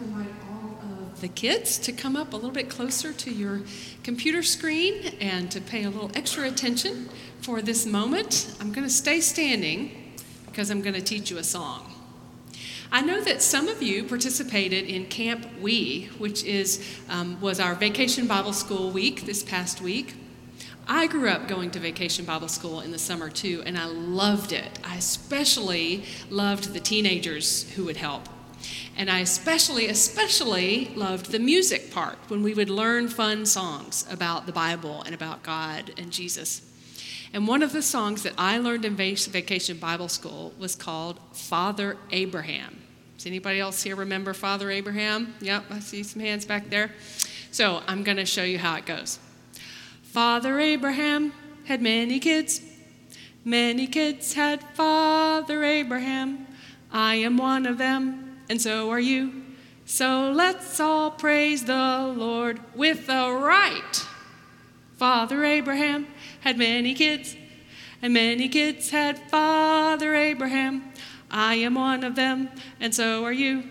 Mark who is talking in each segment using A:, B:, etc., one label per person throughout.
A: to invite all of the kids to come up a little bit closer to your computer screen and to pay a little extra attention for this moment. I'm going to stay standing because I'm going to teach you a song. I know that some of you participated in Camp We, which is, um, was our vacation Bible school week this past week. I grew up going to vacation Bible school in the summer too, and I loved it. I especially loved the teenagers who would help. And I especially, especially loved the music part when we would learn fun songs about the Bible and about God and Jesus. And one of the songs that I learned in Vacation Bible School was called Father Abraham. Does anybody else here remember Father Abraham? Yep, I see some hands back there. So I'm going to show you how it goes. Father Abraham had many kids. Many kids had Father Abraham. I am one of them, and so are you. So let's all praise the Lord with a right. Father Abraham had many kids, and many kids had Father Abraham. I am one of them, and so are you.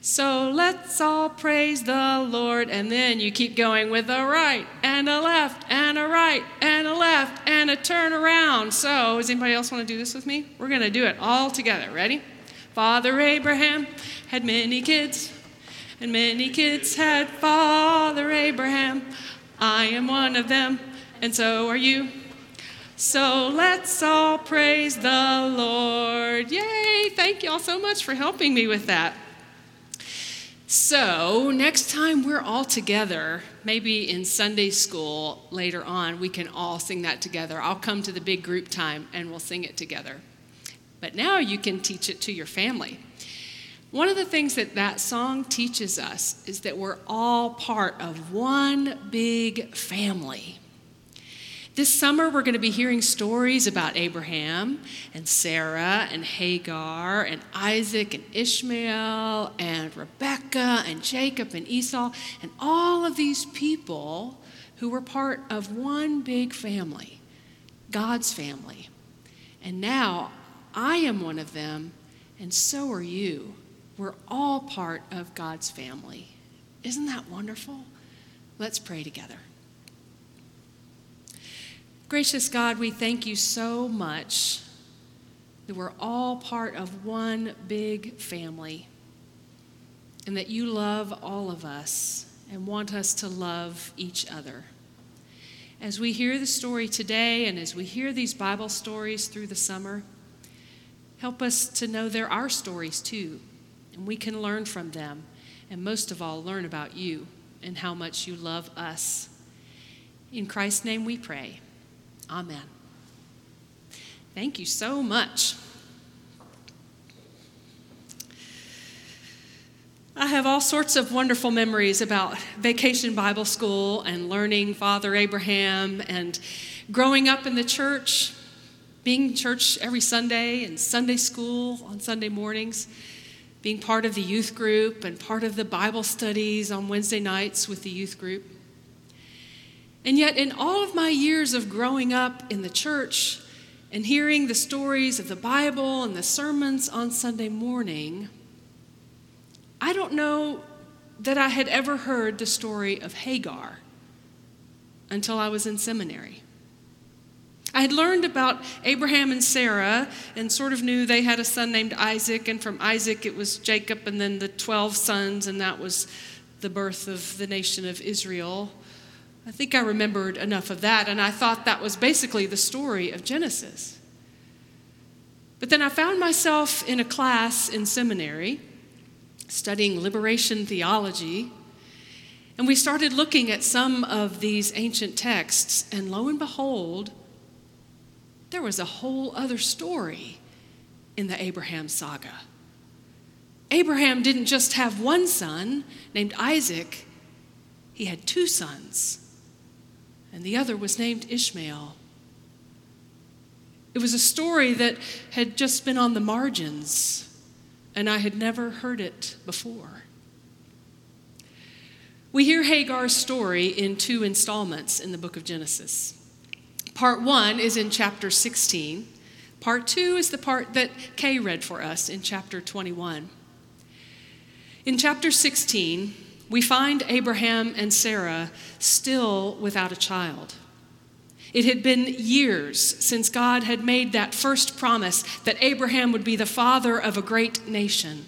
A: So let's all praise the Lord. And then you keep going with a right and a left and a right and a left and a turn around. So, does anybody else want to do this with me? We're going to do it all together. Ready? Father Abraham had many kids, and many kids had Father Abraham. I am one of them, and so are you. So let's all praise the Lord. Yay! Thank you all so much for helping me with that. So, next time we're all together, maybe in Sunday school later on, we can all sing that together. I'll come to the big group time and we'll sing it together. But now you can teach it to your family. One of the things that that song teaches us is that we're all part of one big family. This summer, we're going to be hearing stories about Abraham and Sarah and Hagar and Isaac and Ishmael and Rebecca and Jacob and Esau and all of these people who were part of one big family, God's family. And now I am one of them, and so are you. We're all part of God's family. Isn't that wonderful? Let's pray together. Gracious God, we thank you so much that we're all part of one big family and that you love all of us and want us to love each other. As we hear the story today and as we hear these Bible stories through the summer, help us to know there are stories too, and we can learn from them, and most of all, learn about you and how much you love us. In Christ's name we pray. Amen. Thank you so much. I have all sorts of wonderful memories about vacation Bible school and learning Father Abraham and growing up in the church, being church every Sunday and Sunday school on Sunday mornings, being part of the youth group and part of the Bible studies on Wednesday nights with the youth group. And yet, in all of my years of growing up in the church and hearing the stories of the Bible and the sermons on Sunday morning, I don't know that I had ever heard the story of Hagar until I was in seminary. I had learned about Abraham and Sarah and sort of knew they had a son named Isaac, and from Isaac it was Jacob, and then the 12 sons, and that was the birth of the nation of Israel. I think I remembered enough of that, and I thought that was basically the story of Genesis. But then I found myself in a class in seminary studying liberation theology, and we started looking at some of these ancient texts, and lo and behold, there was a whole other story in the Abraham saga. Abraham didn't just have one son named Isaac, he had two sons and the other was named Ishmael. It was a story that had just been on the margins, and I had never heard it before. We hear Hagar's story in two installments in the book of Genesis. Part one is in chapter 16. Part two is the part that Kay read for us in chapter 21. In chapter 16, we find Abraham and Sarah still without a child. It had been years since God had made that first promise that Abraham would be the father of a great nation.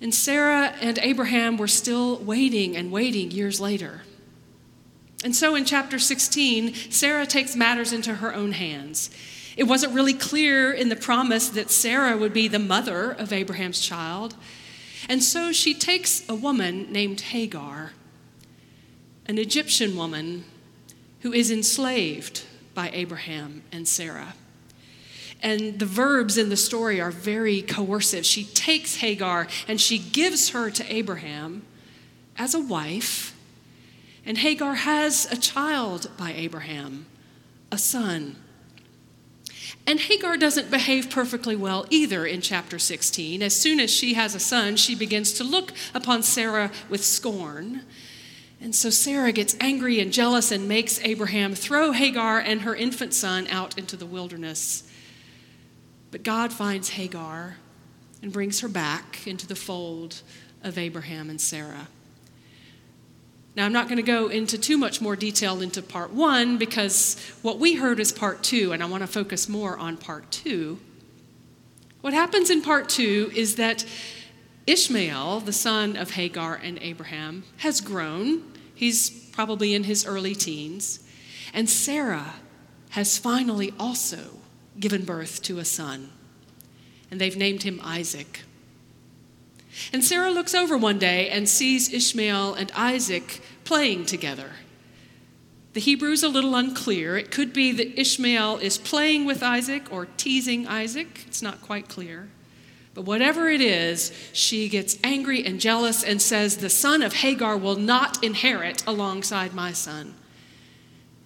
A: And Sarah and Abraham were still waiting and waiting years later. And so in chapter 16, Sarah takes matters into her own hands. It wasn't really clear in the promise that Sarah would be the mother of Abraham's child. And so she takes a woman named Hagar, an Egyptian woman who is enslaved by Abraham and Sarah. And the verbs in the story are very coercive. She takes Hagar and she gives her to Abraham as a wife. And Hagar has a child by Abraham, a son. And Hagar doesn't behave perfectly well either in chapter 16. As soon as she has a son, she begins to look upon Sarah with scorn. And so Sarah gets angry and jealous and makes Abraham throw Hagar and her infant son out into the wilderness. But God finds Hagar and brings her back into the fold of Abraham and Sarah. Now, I'm not going to go into too much more detail into part one because what we heard is part two, and I want to focus more on part two. What happens in part two is that Ishmael, the son of Hagar and Abraham, has grown. He's probably in his early teens. And Sarah has finally also given birth to a son. And they've named him Isaac. And Sarah looks over one day and sees Ishmael and Isaac playing together. The Hebrew is a little unclear. It could be that Ishmael is playing with Isaac or teasing Isaac. It's not quite clear. But whatever it is, she gets angry and jealous and says, The son of Hagar will not inherit alongside my son.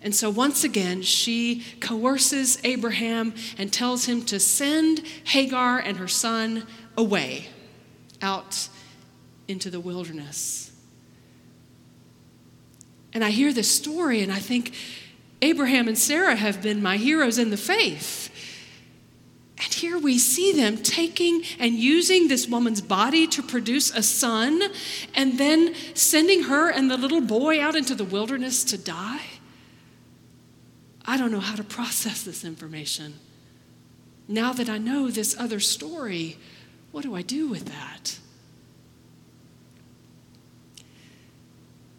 A: And so once again, she coerces Abraham and tells him to send Hagar and her son away out into the wilderness. And I hear this story and I think Abraham and Sarah have been my heroes in the faith. And here we see them taking and using this woman's body to produce a son and then sending her and the little boy out into the wilderness to die. I don't know how to process this information. Now that I know this other story, what do I do with that?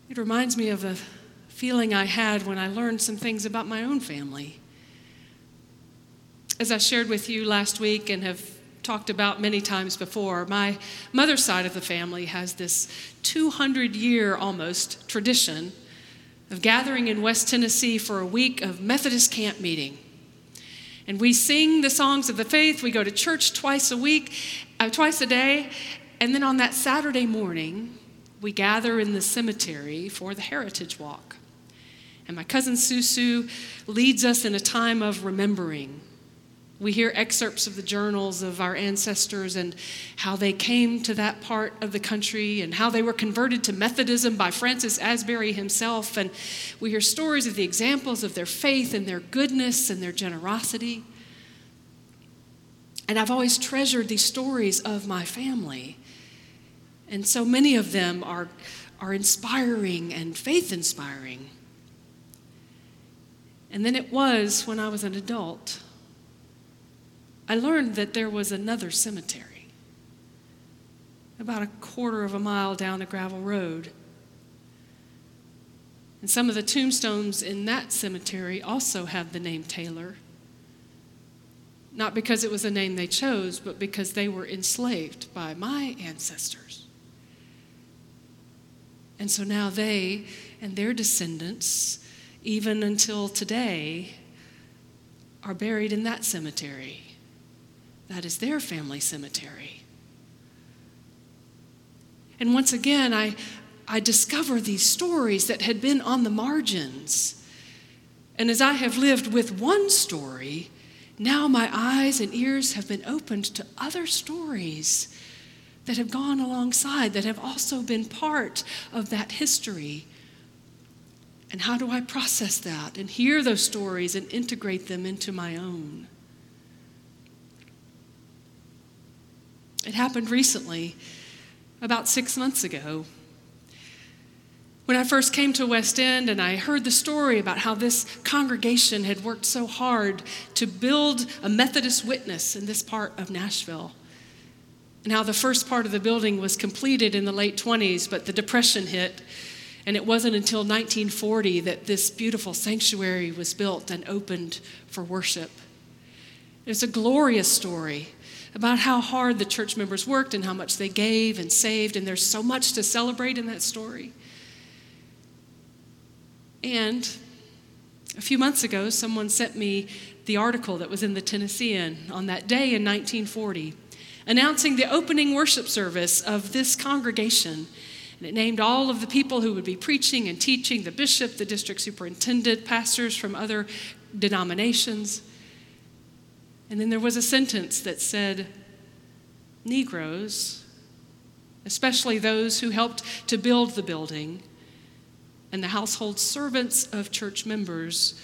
A: It reminds me of a feeling I had when I learned some things about my own family. As I shared with you last week and have talked about many times before, my mother's side of the family has this 200 year almost tradition of gathering in West Tennessee for a week of Methodist camp meeting. And we sing the songs of the faith. We go to church twice a week, uh, twice a day. And then on that Saturday morning, we gather in the cemetery for the Heritage Walk. And my cousin Susu leads us in a time of remembering we hear excerpts of the journals of our ancestors and how they came to that part of the country and how they were converted to Methodism by Francis Asbury himself. And we hear stories of the examples of their faith and their goodness and their generosity. And I've always treasured these stories of my family. And so many of them are, are inspiring and faith inspiring. And then it was when I was an adult I learned that there was another cemetery about a quarter of a mile down the gravel road. And some of the tombstones in that cemetery also have the name Taylor. Not because it was a name they chose, but because they were enslaved by my ancestors. And so now they and their descendants, even until today, are buried in that cemetery. That is their family cemetery. And once again, I, I discover these stories that had been on the margins. And as I have lived with one story, now my eyes and ears have been opened to other stories that have gone alongside, that have also been part of that history. And how do I process that and hear those stories and integrate them into my own? It happened recently. about six months ago. When I first came to West End and I heard the story about how this congregation had worked so hard to build a Methodist witness in this part of Nashville, and how the first part of the building was completed in the late 20s, but the Depression hit, and it wasn't until 1940 that this beautiful sanctuary was built and opened for worship. It's a glorious story about how hard the church members worked and how much they gave and saved, and there's so much to celebrate in that story. And a few months ago, someone sent me the article that was in the Tennessean on that day in 1940, announcing the opening worship service of this congregation. And it named all of the people who would be preaching and teaching the bishop, the district superintendent, pastors from other denominations. And then there was a sentence that said, Negroes, especially those who helped to build the building, and the household servants of church members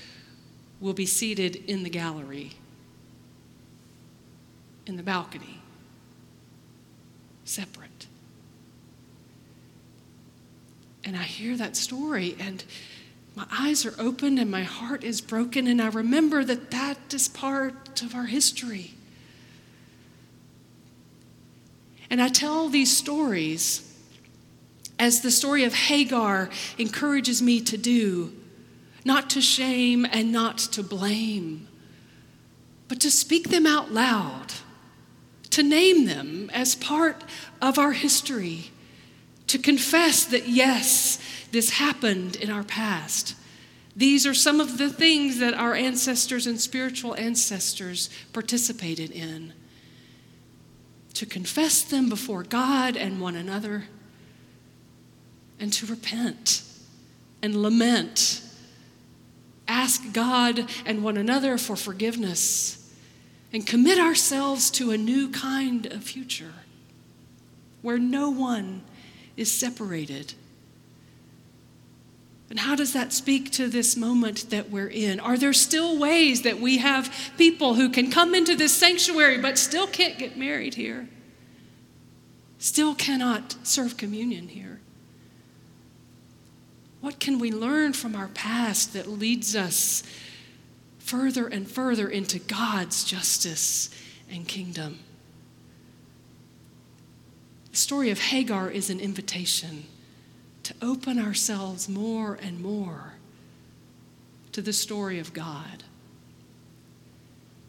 A: will be seated in the gallery, in the balcony, separate. And I hear that story, and my eyes are opened, and my heart is broken, and I remember that that is part of our history. And I tell these stories as the story of Hagar encourages me to do, not to shame and not to blame, but to speak them out loud, to name them as part of our history, to confess that yes, this happened in our past. These are some of the things that our ancestors and spiritual ancestors participated in. To confess them before God and one another and to repent and lament. Ask God and one another for forgiveness and commit ourselves to a new kind of future where no one is separated. And how does that speak to this moment that we're in? Are there still ways that we have people who can come into this sanctuary but still can't get married here? Still cannot serve communion here? What can we learn from our past that leads us further and further into God's justice and kingdom? The story of Hagar is an invitation to open ourselves more and more to the story of God.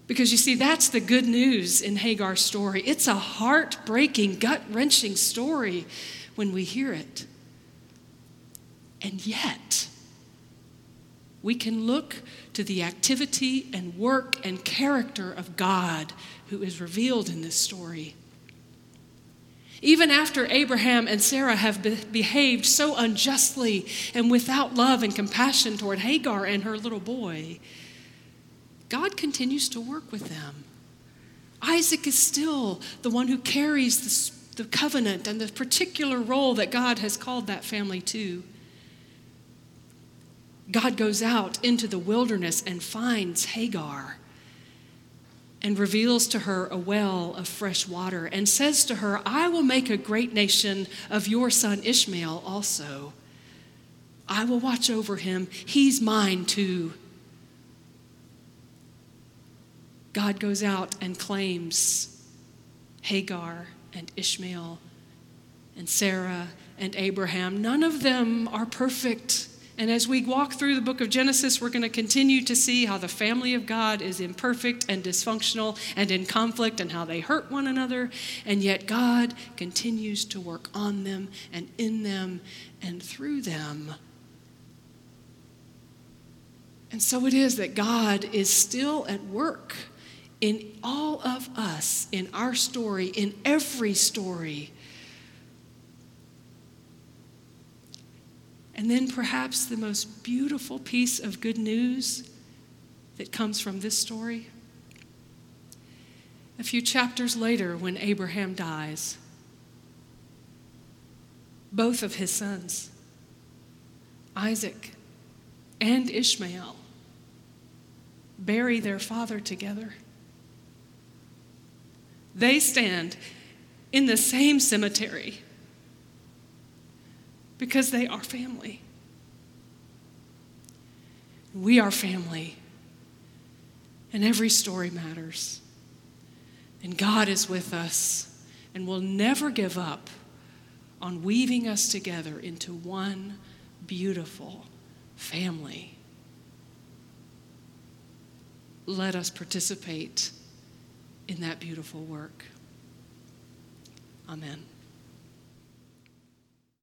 A: Because you see, that's the good news in Hagar's story. It's a heartbreaking, gut wrenching story when we hear it. And yet, we can look to the activity and work and character of God who is revealed in this story. Even after Abraham and Sarah have be- behaved so unjustly and without love and compassion toward Hagar and her little boy, God continues to work with them. Isaac is still the one who carries the, the covenant and the particular role that God has called that family to. God goes out into the wilderness and finds Hagar and reveals to her a well of fresh water and says to her, I will make a great nation of your son Ishmael also. I will watch over him. He's mine too. God goes out and claims Hagar and Ishmael and Sarah and Abraham. None of them are perfect. And as we walk through the book of Genesis, we're going to continue to see how the family of God is imperfect and dysfunctional and in conflict and how they hurt one another. And yet God continues to work on them and in them and through them. And so it is that God is still at work in all of us, in our story, in every story And then perhaps the most beautiful piece of good news that comes from this story. A few chapters later, when Abraham dies, both of his sons, Isaac and Ishmael, bury their father together. They stand in the same cemetery because they are family. We are family, and every story matters. And God is with us and will never give up on weaving us together into one beautiful family. Let us participate in that beautiful work. Amen.